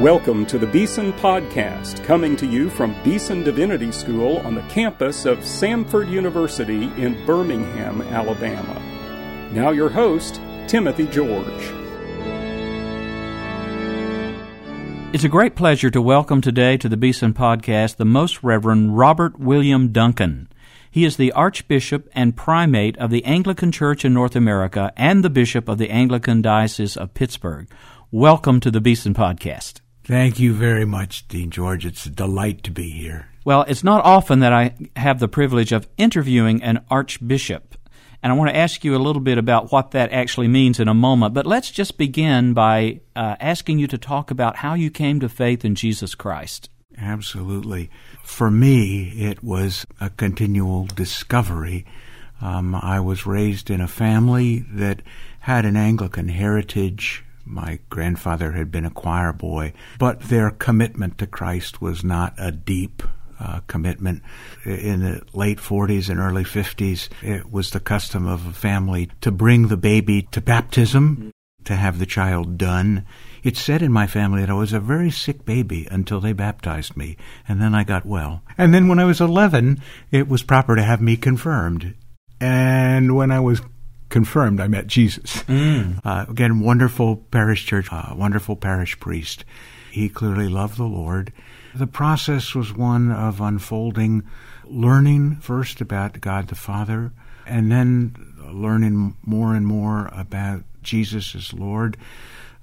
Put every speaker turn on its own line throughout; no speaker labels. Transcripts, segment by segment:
Welcome to the Beeson Podcast, coming to you from Beeson Divinity School on the campus of Samford University in Birmingham, Alabama. Now, your host, Timothy George.
It's a great pleasure to welcome today to the Beeson Podcast the Most Reverend Robert William Duncan. He is the Archbishop and Primate of the Anglican Church in North America and the Bishop of the Anglican Diocese of Pittsburgh. Welcome to the Beeson Podcast.
Thank you very much, Dean George. It's a delight to be here.
Well, it's not often that I have the privilege of interviewing an archbishop, and I want to ask you a little bit about what that actually means in a moment. But let's just begin by uh, asking you to talk about how you came to faith in Jesus Christ.
Absolutely. For me, it was a continual discovery. Um, I was raised in a family that had an Anglican heritage my grandfather had been a choir boy, but their commitment to Christ was not a deep uh, commitment. In the late 40s and early 50s, it was the custom of a family to bring the baby to baptism, to have the child done. It's said in my family that I was a very sick baby until they baptized me, and then I got well. And then when I was 11, it was proper to have me confirmed. And when I was confirmed I met Jesus. Mm. Uh, again, wonderful parish church, uh, wonderful parish priest. He clearly loved the Lord. The process was one of unfolding, learning first about God the Father, and then learning more and more about Jesus as Lord.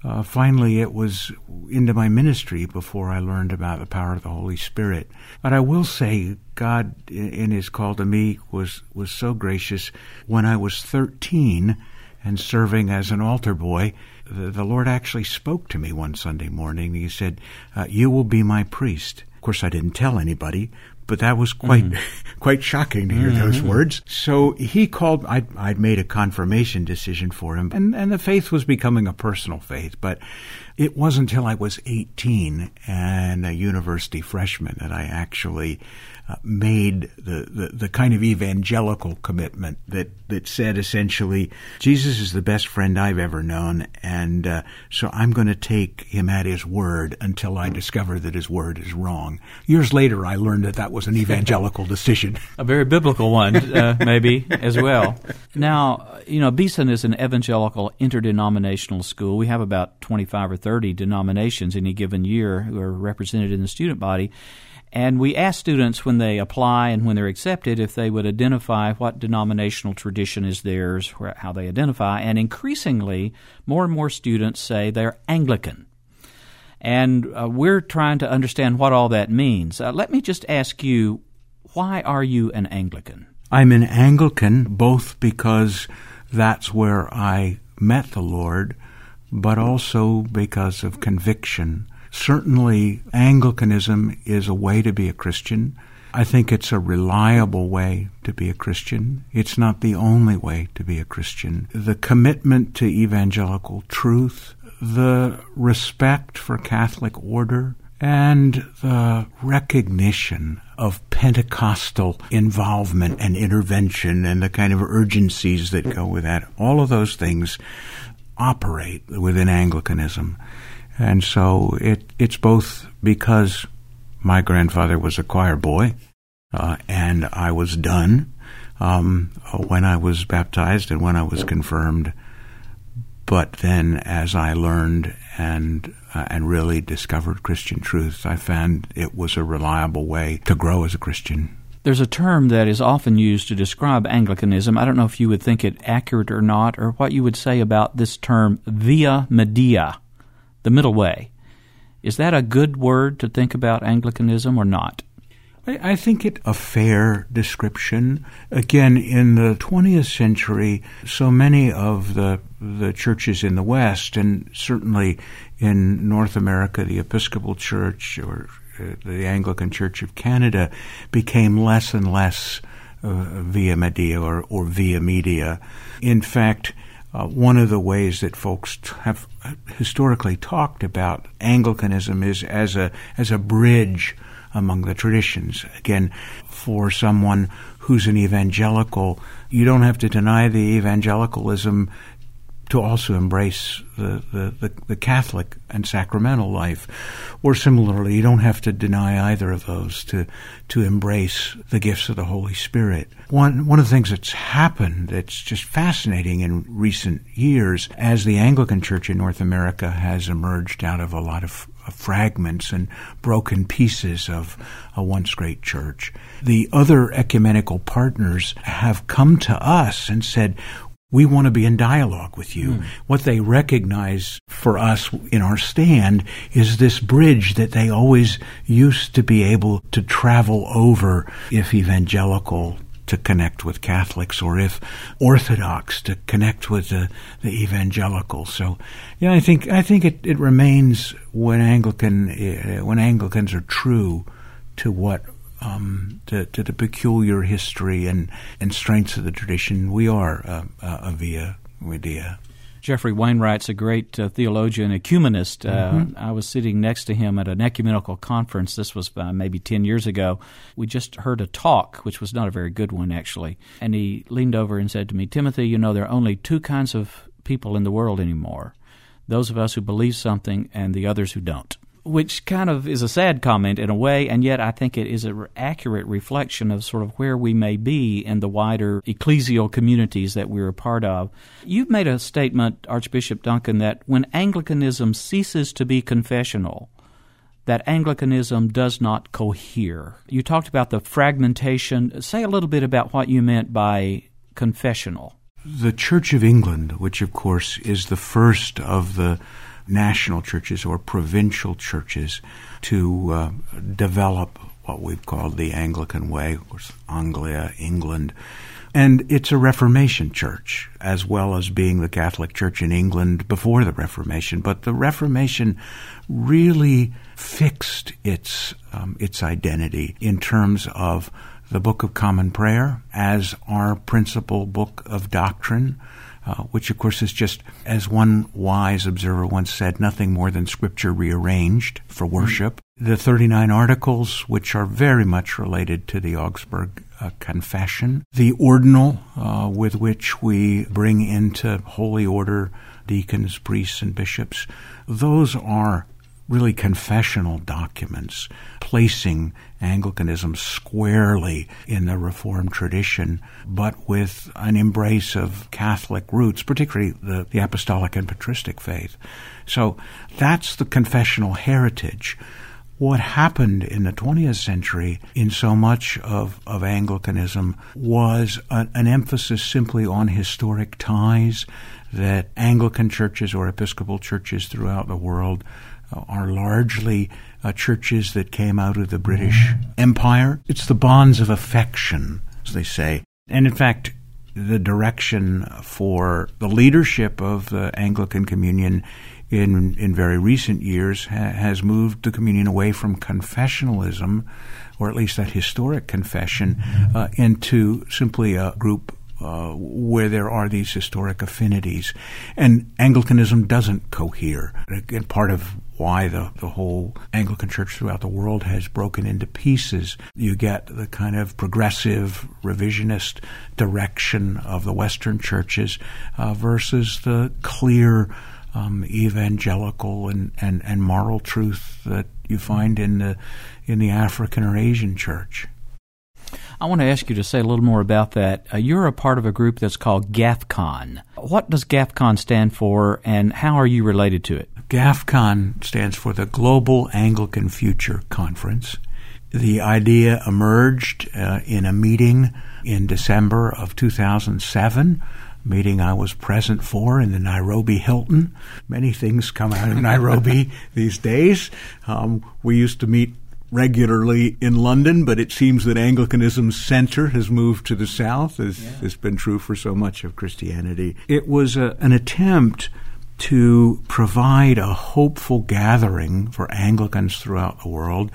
Uh, finally, it was into my ministry before I learned about the power of the Holy Spirit. But I will say, God, in His call to me, was was so gracious. When I was thirteen and serving as an altar boy, the, the Lord actually spoke to me one Sunday morning. He said, uh, "You will be my priest." Of course, I didn't tell anybody, but that was quite mm. quite shocking to hear mm-hmm. those words. So he called. I'd, I'd made a confirmation decision for him, and and the faith was becoming a personal faith. But it wasn't until I was 18 and a university freshman that I actually made the, the, the kind of evangelical commitment that, that said essentially, Jesus is the best friend I've ever known, and uh, so I'm going to take him at his word until I discover that his word is wrong. Years later, I learned that that was an evangelical decision.
A very biblical one, uh, maybe, as well. Now, you know, Beeson is an evangelical interdenominational school. We have about 25 or 30 denominations any given year who are represented in the student body. And we ask students when they apply and when they're accepted if they would identify what denominational tradition is theirs, how they identify. And increasingly, more and more students say they're Anglican. And uh, we're trying to understand what all that means. Uh, let me just ask you why are you an Anglican?
I'm an Anglican both because that's where I met the Lord, but also because of conviction. Certainly, Anglicanism is a way to be a Christian. I think it's a reliable way to be a Christian. It's not the only way to be a Christian. The commitment to evangelical truth, the respect for Catholic order, and the recognition of Pentecostal involvement and intervention and the kind of urgencies that go with that. All of those things operate within Anglicanism. And so it, it's both because my grandfather was a choir boy, uh, and I was done um, when I was baptized and when I was confirmed. But then, as I learned and uh, and really discovered Christian truth, I found it was a reliable way to grow as a Christian.
There's a term that is often used to describe Anglicanism. I don't know if you would think it accurate or not, or what you would say about this term, via media the middle way. Is that a good word to think about Anglicanism or not?
I, think it a fair description. Again, in the 20th century, so many of the the churches in the West, and certainly in North America, the Episcopal Church or uh, the Anglican Church of Canada, became less and less uh, via media or, or via media. In fact, uh, one of the ways that folks have historically talked about Anglicanism is as a as a bridge among the traditions. Again, for someone who's an evangelical, you don't have to deny the evangelicalism to also embrace the, the, the, the, Catholic and sacramental life. Or similarly, you don't have to deny either of those to, to embrace the gifts of the Holy Spirit. One, one of the things that's happened that's just fascinating in recent years as the Anglican Church in North America has emerged out of a lot of fragments and broken pieces of a once great church. The other ecumenical partners have come to us and said, we want to be in dialogue with you. Mm. What they recognize for us in our stand is this bridge that they always used to be able to travel over if evangelical to connect with Catholics or if Orthodox to connect with the, the evangelical. So, yeah, I think I think it, it remains when Anglican uh, when Anglicans are true to what um, to, to, the peculiar history and, and strengths of the tradition, we are uh, uh, a via media.
Geoffrey Wainwright's a great uh, theologian, ecumenist. Uh, mm-hmm. I was sitting next to him at an ecumenical conference. This was uh, maybe 10 years ago. We just heard a talk, which was not a very good one, actually. And he leaned over and said to me, Timothy, you know, there are only two kinds of people in the world anymore those of us who believe something and the others who don't which kind of is a sad comment in a way, and yet I think it is an accurate reflection of sort of where we may be in the wider ecclesial communities that we're a part of. You've made a statement, Archbishop Duncan, that when Anglicanism ceases to be confessional, that Anglicanism does not cohere. You talked about the fragmentation. Say a little bit about what you meant by confessional.
The Church of England, which of course is the first of the national churches or provincial churches to uh, develop what we've called the Anglican way, of course, Anglia, England. And it's a Reformation church, as well as being the Catholic Church in England before the Reformation. But the Reformation really fixed its um, its identity in terms of the Book of Common Prayer as our principal book of doctrine, uh, which of course is just, as one wise observer once said, nothing more than scripture rearranged for mm-hmm. worship. The 39 articles, which are very much related to the Augsburg uh, Confession. The ordinal, uh, with which we bring into holy order deacons, priests, and bishops. Those are really confessional documents placing Anglicanism squarely in the Reformed tradition, but with an embrace of Catholic roots, particularly the, the apostolic and patristic faith. So that's the confessional heritage what happened in the 20th century in so much of, of Anglicanism was a, an emphasis simply on historic ties that Anglican churches or Episcopal churches throughout the world are largely uh, churches that came out of the British Empire. It's the bonds of affection, as they say. And in fact, the direction for the leadership of the Anglican Communion in in very recent years ha- has moved the communion away from confessionalism, or at least that historic confession, uh, into simply a group uh, where there are these historic affinities. And Anglicanism doesn't cohere. Part of why the, the whole Anglican church throughout the world has broken into pieces. You get the kind of progressive, revisionist direction of the Western churches uh, versus the clear, um, evangelical and, and, and moral truth that you find in the in the African or Asian church.
I want to ask you to say a little more about that. Uh, you're a part of a group that's called GAFCON. What does GAFCON stand for, and how are you related to it?
GAFCON stands for the Global Anglican Future Conference. The idea emerged uh, in a meeting in December of 2007 meeting I was present for in the Nairobi Hilton. Many things come out of Nairobi these days. Um, we used to meet regularly in London, but it seems that Anglicanism's center has moved to the south, as yeah. has been true for so much of Christianity. It was a, an attempt to provide a hopeful gathering for Anglicans throughout the world,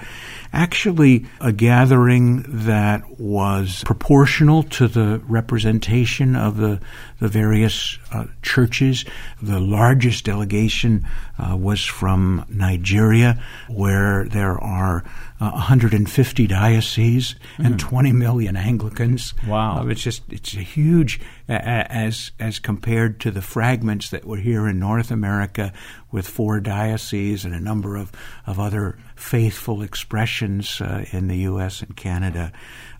actually a gathering that was proportional to the representation of the, the various uh, churches. The largest delegation uh, was from Nigeria, where there are uh, 150 dioceses mm. and hmm. 20 million Anglicans.
Wow!
Uh, it's just it's a huge as as compared to the fragments that were here in North America with four dioceses and a number of of other faithful expressions uh, in the U.S. and Canada.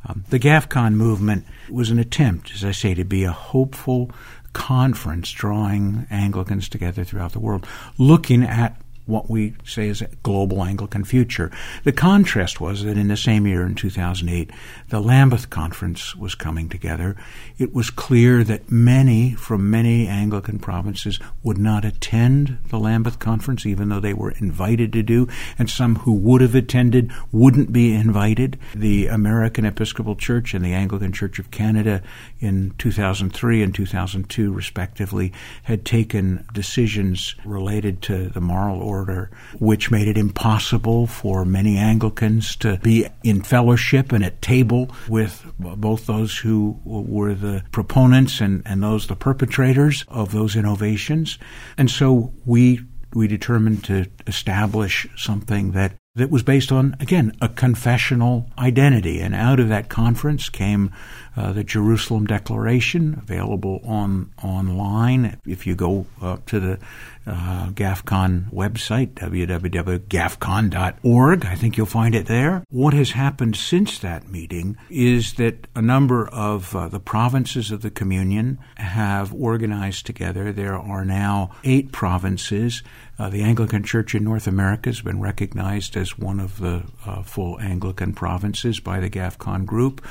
Um, the GAFCON movement was an attempt, as I say, to be a hopeful conference drawing Anglicans together throughout the world, looking at what we say is a global Anglican future. The contrast was that in the same year, in 2008, the Lambeth Conference was coming together. It was clear that many from many Anglican provinces would not attend the Lambeth Conference, even though they were invited to do, and some who would have attended wouldn't be invited. The American Episcopal Church and the Anglican Church of Canada in 2003 and 2002, respectively, had taken decisions related to the moral order order, which made it impossible for many Anglicans to be in fellowship and at table with both those who were the proponents and, and those the perpetrators of those innovations. And so we we determined to establish something that that was based on, again, a confessional identity. And out of that conference came uh, the Jerusalem Declaration, available on online. If you go uh, to the uh, GAFCON website, www.gafcon.org, I think you'll find it there. What has happened since that meeting is that a number of uh, the provinces of the Communion have organized together. There are now eight provinces. Uh, the Anglican Church in North America has been recognized as one of the uh, full Anglican provinces by the GAFCON group.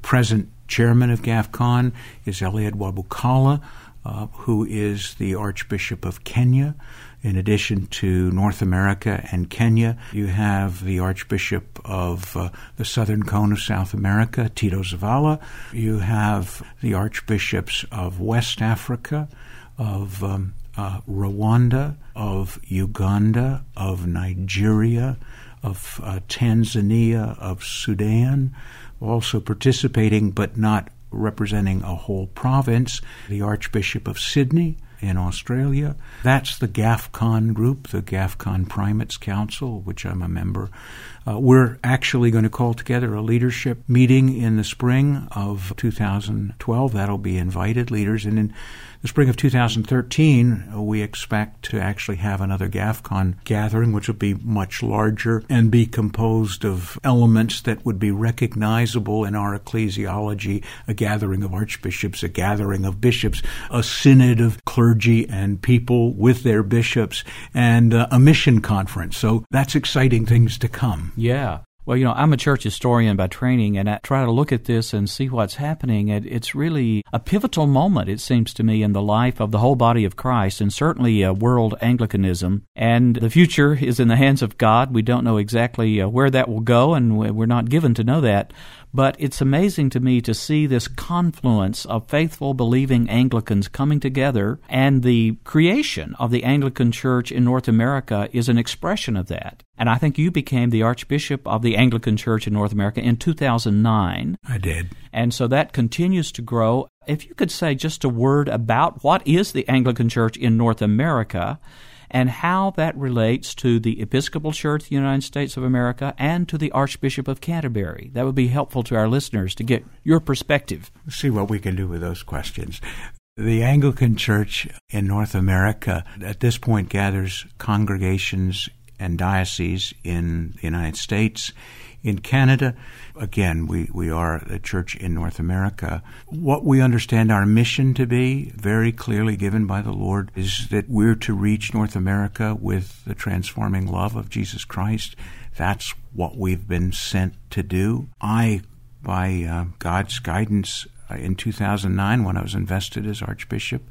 Present chairman of GAFCON is Eliud Wabukala, uh, who is the Archbishop of Kenya. In addition to North America and Kenya, you have the Archbishop of uh, the Southern Cone of South America, Tito Zavala. You have the Archbishops of West Africa, of um, uh, Rwanda, of Uganda, of Nigeria, of uh, Tanzania, of Sudan, also participating but not representing a whole province, the Archbishop of Sydney in Australia. That's the GAFCON group, the GAFCON Primates Council, which I'm a member. Uh, we're actually going to call together a leadership meeting in the spring of 2012. That'll be invited leaders. And in the spring of 2013, we expect to actually have another GAFCON gathering, which will be much larger and be composed of elements that would be recognizable in our ecclesiology a gathering of archbishops, a gathering of bishops, a synod of clergy and people with their bishops, and uh, a mission conference. So that's exciting things to come.
Yeah. Well, you know, I'm a church historian by training, and I try to look at this and see what's happening. It, It's really a pivotal moment, it seems to me, in the life of the whole body of Christ, and certainly uh, world Anglicanism. And the future is in the hands of God. We don't know exactly uh, where that will go, and we're not given to know that. But it's amazing to me to see this confluence of faithful, believing Anglicans coming together, and the creation of the Anglican Church in North America is an expression of that. And I think you became the Archbishop of the Anglican Church in North America in 2009.
I did.
And so that continues to grow. If you could say just a word about what is the Anglican Church in North America and how that relates to the Episcopal Church of the United States of America and to the Archbishop of Canterbury. That would be helpful to our listeners to get your perspective.
See what we can do with those questions. The Anglican Church in North America at this point gathers congregations and dioceses in the United States in Canada, again, we, we are a church in North America. What we understand our mission to be, very clearly given by the Lord, is that we're to reach North America with the transforming love of Jesus Christ. That's what we've been sent to do. I, by uh, God's guidance, uh, in 2009, when I was invested as Archbishop,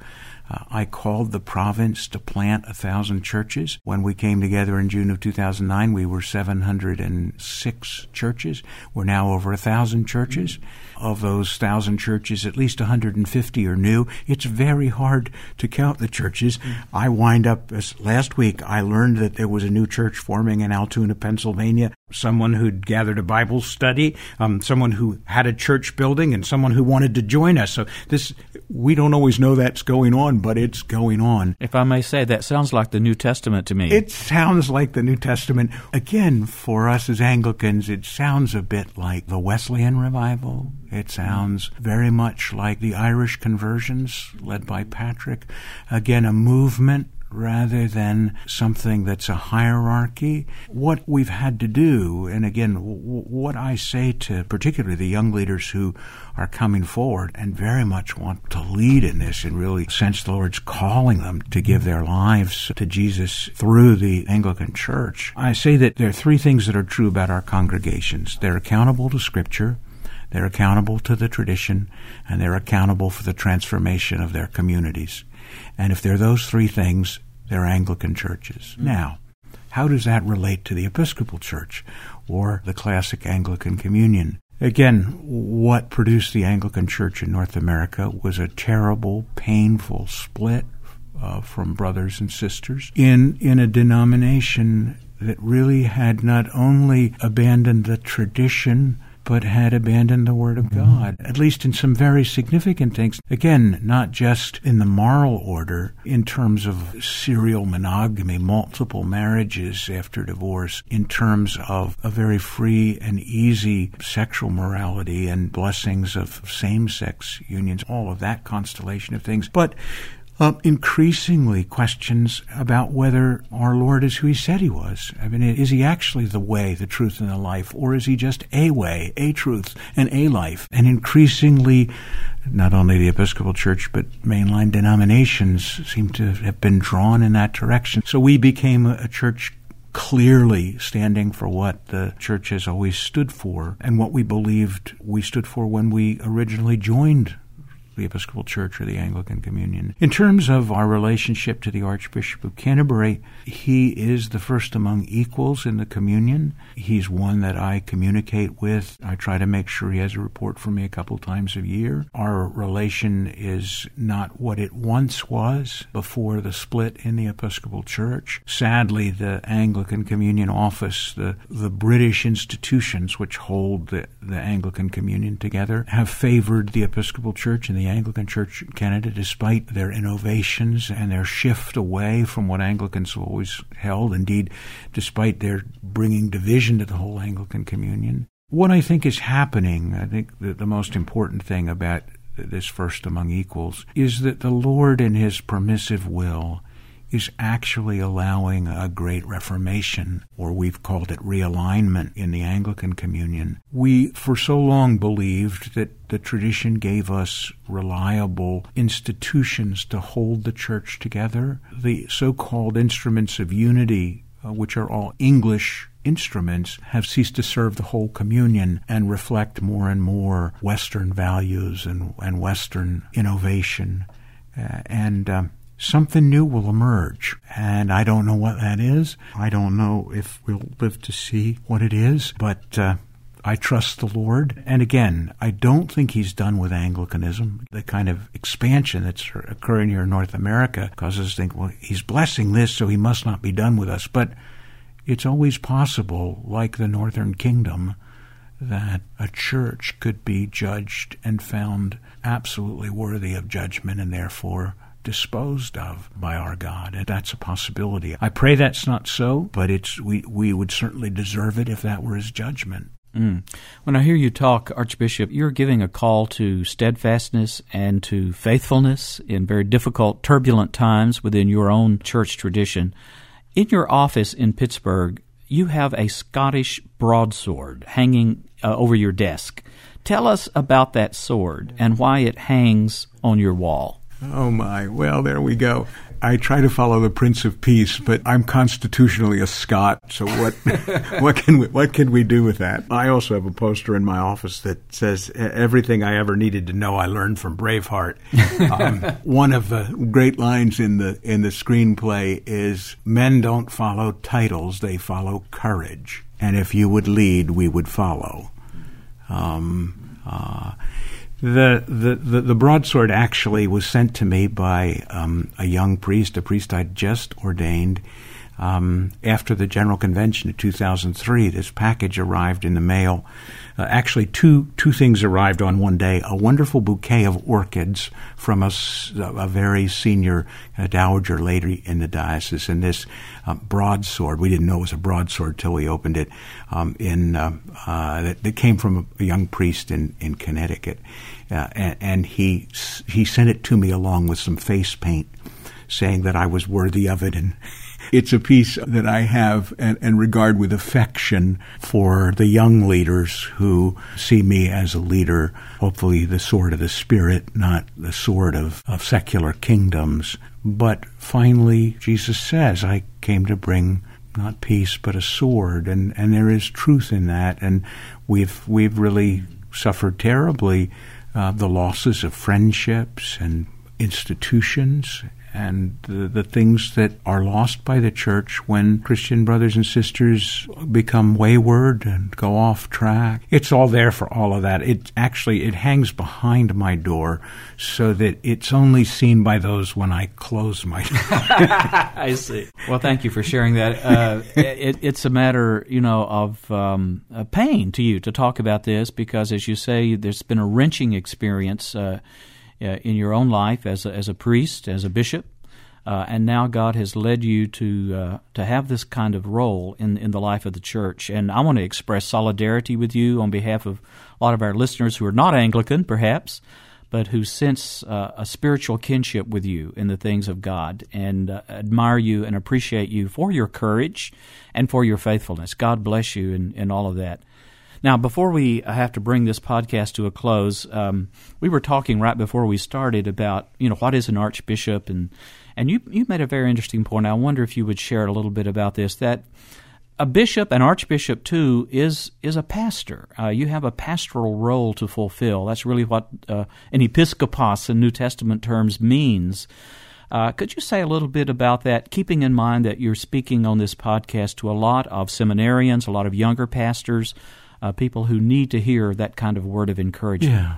Uh, I called the province to plant a thousand churches. When we came together in June of 2009, we were 706 churches. We're now over a thousand churches. Of those thousand churches, at least 150 are new. It's very hard to count the churches. I wind up, last week, I learned that there was a new church forming in Altoona, Pennsylvania. Someone who'd gathered a Bible study, um, someone who had a church building, and someone who wanted to join us. So this, we don't always know that's going on, but it's going on.
If I may say, that sounds like the New Testament to me.
It sounds like the New Testament. Again, for us as Anglicans, it sounds a bit like the Wesleyan revival. It sounds very much like the Irish conversions led by Patrick. Again, a movement rather than something that's a hierarchy. What we've had to do, and again, w- what I say to particularly the young leaders who are coming forward and very much want to lead in this and really sense the Lord's calling them to give their lives to Jesus through the Anglican Church. I say that there are three things that are true about our congregations. They're accountable to Scripture. They're accountable to the tradition and they're accountable for the transformation of their communities. And if they're those three things, they're Anglican churches. Mm-hmm. Now, how does that relate to the Episcopal Church or the classic Anglican Communion? Again, what produced the Anglican Church in North America was a terrible, painful split uh, from brothers and sisters in in a denomination that really had not only abandoned the tradition but had abandoned the Word of mm-hmm. God, at least in some very significant things. Again, not just in the moral order, in terms of serial monogamy, multiple marriages after divorce, in terms of a very free and easy sexual morality and blessings of same sex unions, all of that constellation of things. But uh, increasingly questions about whether our Lord is who he said he was. I mean, is he actually the way, the truth, and the life, or is he just a way, a truth, and a life? And increasingly, not only the Episcopal Church, but mainline denominations seem to have been drawn in that direction. So we became a church clearly standing for what the church has always stood for and what we believed we stood for when we originally joined the Episcopal Church or the Anglican Communion. In terms of our relationship to the Archbishop of Canterbury, he is the first among equals in the communion. He's one that I communicate with. I try to make sure he has a report for me a couple times a year. Our relation is not what it once was before the split in the Episcopal Church. Sadly, the Anglican Communion office, the, the British institutions which hold the, the Anglican Communion together, have favored the Episcopal Church and the Anglican Church in Canada, despite their innovations and their shift away from what Anglicans always held, indeed, despite their bringing division to the whole Anglican communion. What I think is happening, I think the, the most important thing about this first among equals, is that the Lord, in His permissive will, is actually allowing a great reformation, or we've called it realignment in the Anglican Communion. We, for so long, believed that the tradition gave us reliable institutions to hold the church together. The so called instruments of unity, uh, which are all English instruments have ceased to serve the whole communion and reflect more and more Western values and, and Western innovation. Uh, and um, something new will emerge. And I don't know what that is. I don't know if we'll live to see what it is, but uh, I trust the Lord. And again, I don't think he's done with Anglicanism. The kind of expansion that's occurring here in North America causes us to think, well, he's blessing this, so he must not be done with us. But it's always possible, like the Northern Kingdom, that a church could be judged and found absolutely worthy of judgment and therefore disposed of by our God. And that's a possibility. I pray that's not so, but it's we, we would certainly deserve it if that were his judgment.
Mm. When I hear you talk, Archbishop, you're giving a call to steadfastness and to faithfulness in very difficult, turbulent times within your own church tradition. In your office in Pittsburgh, you have a Scottish broadsword hanging uh, over your desk. Tell us about that sword and why it hangs on your wall.
Oh my! Well, there we go. I try to follow the Prince of Peace, but I'm constitutionally a Scot. So what what can we, what can we do with that? I also have a poster in my office that says everything I ever needed to know I learned from Braveheart. Um, one of the great lines in the in the screenplay is men don't follow titles; they follow courage. And if you would lead, we would follow. Um, uh, the, the, the, broadsword actually was sent to me by um, a young priest, a priest I'd just ordained. Um, after the General Convention of 2003, this package arrived in the mail. Uh, actually, two two things arrived on one day: a wonderful bouquet of orchids from a, a very senior uh, dowager lady in the diocese, and this uh, broadsword. We didn't know it was a broadsword till we opened it. Um, in uh, uh, that, that, came from a, a, young priest in in Connecticut, uh, and, and he he sent it to me along with some face paint, saying that I was worthy of it and. It's a piece that I have and, and, regard with affection for the young leaders who see me as a leader, hopefully the sword of the Spirit, not the sword of, of secular kingdoms. But finally, Jesus says, I came to bring not peace, but a sword, and, and there is truth in that, and we've we've really suffered terribly uh, the losses of friendships and institutions and the, the, things that are lost by the church when Christian brothers and sisters become wayward and go off track. It's all there for all of that. It actually it hangs behind my door so that it's only seen by those when I close my door.
I see. Well, thank you for sharing that. Uh, it, it's a matter, you know, of um, pain to you to talk about this because, as you say, there's been a wrenching experience. Uh, in your own life as a, as a priest, as a bishop, uh, and now God has led you to uh, to have this kind of role in in the life of the church. And I want to express solidarity with you on behalf of a lot of our listeners who are not Anglican, perhaps, but who sense uh, a spiritual kinship with you in the things of God, and uh, admire you and appreciate you for your courage and for your faithfulness. God bless you in, in all of that. Now, before we have to bring this podcast to a close, um, we were talking right before we started about you know what is an archbishop, and and you you made a very interesting point. I wonder if you would share a little bit about this that. A bishop, an archbishop too, is is a pastor. Uh, you have a pastoral role to fulfill. That's really what uh, an episkopos in New Testament terms means. Uh, could you say a little bit about that, keeping in mind that you're speaking on this podcast to a lot of seminarians, a lot of younger pastors, uh, people who need to hear that kind of word of encouragement.
Yeah.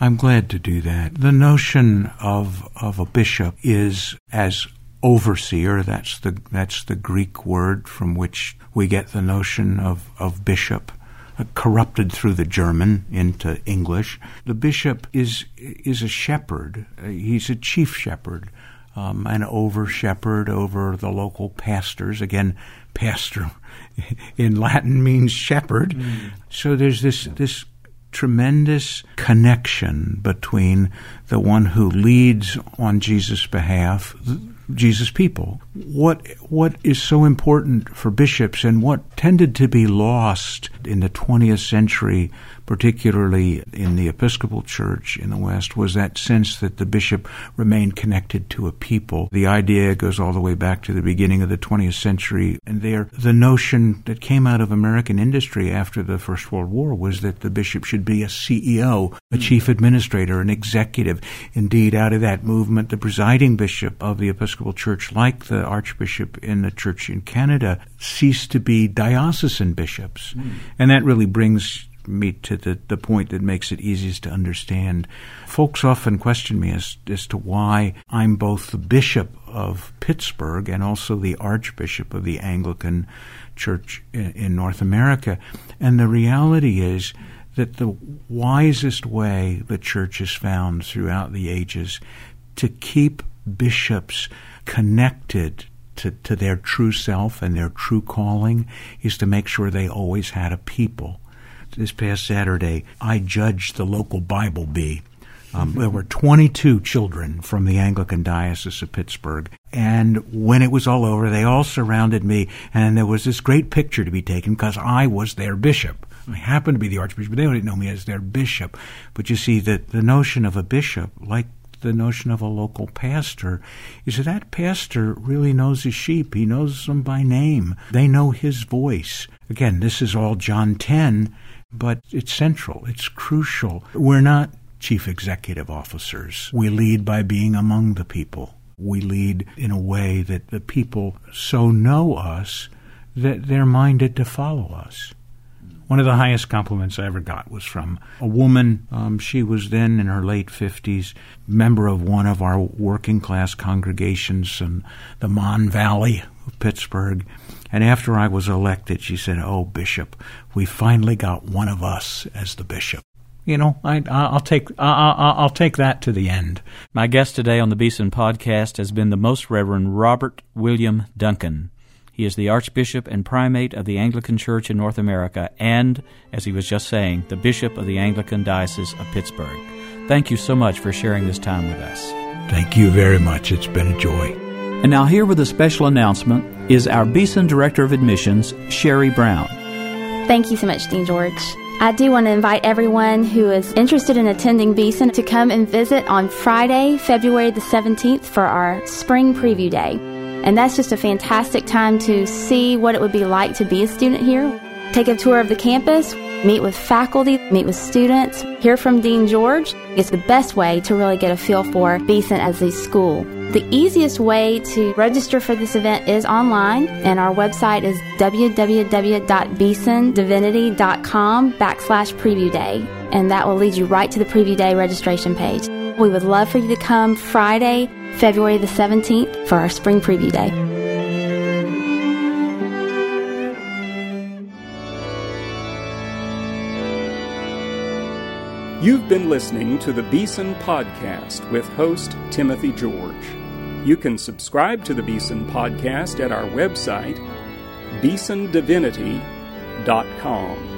I'm glad to do that. The notion of of a bishop is as overseer. That's the that's the Greek word from which we get the notion of of bishop, uh, corrupted through the German into English. The bishop is is a shepherd. Uh, he's a chief shepherd, um, an over shepherd over the local pastors. Again, pastor in Latin means shepherd. Mm. So there's this this tremendous connection between the one who leads on Jesus' behalf, Jesus' people. What what is so important for bishops and what tended to be lost in the 20th century particularly in the Episcopal Church in the West, was that sense that the bishop remained connected to a people. The idea goes all the way back to the beginning of the 20th century, and there, the notion that came out of American industry after the First World War was that the bishop should be a CEO, a hmm. chief administrator, an executive. Indeed, out of that movement, the presiding bishop of the Episcopal Church, like the archbishop in the church in Canada, ceased to be diocesan bishops. Mm. And that really brings me to the, the point that makes it easiest to understand. Folks often question me as, as to why I'm both the bishop of Pittsburgh and also the archbishop of the Anglican Church in, in North America. And the reality is that the wisest way the church has found throughout the ages to keep bishops connected to, to their true self and their true calling is to make sure they always had a people this past Saturday, I judged the local Bible bee. Um, there were 22 children from the Anglican Diocese of Pittsburgh. And when it was all over, they all surrounded me, and there was this great picture to be taken because I was their bishop. I to be the archbishop, but they didn't know me as their bishop. But you see, that the notion of a bishop, like the notion of a local pastor is that that pastor really knows his sheep. He knows them by name. They know his voice. Again, this is all John 10, but it's central. It's crucial. We're not chief executive officers. We lead by being among the people. We lead in a way that the people so know us that they're minded to follow us. One of the highest compliments I ever got was from a woman. Um, she was then in her late 50s, member of one of our working class congregations in the Mon Valley of Pittsburgh. And after I was elected, she said, Oh, Bishop, we finally got one of us as the bishop. You know, I, will take I, will take that to the end.
My guest today on the Beeson podcast has been the Most Reverend Robert William Duncan. He is the Archbishop and Primate of the Anglican Church in North America and, as he was just saying, the Bishop of the Anglican Diocese of Pittsburgh. Thank you so much for sharing this time with us.
Thank you very much. It's been a joy.
And now, here with a special announcement is our Beeson Director of Admissions, Sherry Brown.
Thank you so much, Dean George. I do want to invite everyone who is interested in attending Beeson to come and visit on Friday, February the 17th for our Spring Preview Day. And that's just a fantastic time to see what it would be like to be a student here. Take a tour of the campus, meet with faculty, meet with students, hear from Dean George. It's the best way to really get a feel for Beeson as a school. The easiest way to register for this event is online, and our website is www.beesondivinity.com backslash preview day, and that will lead you right to the preview day registration page. We would love for you to come Friday, February the 17th for our spring preview day.
You've been listening to the Beeson Podcast with host Timothy George. You can subscribe to the Beeson Podcast at our website, beesondivinity.com.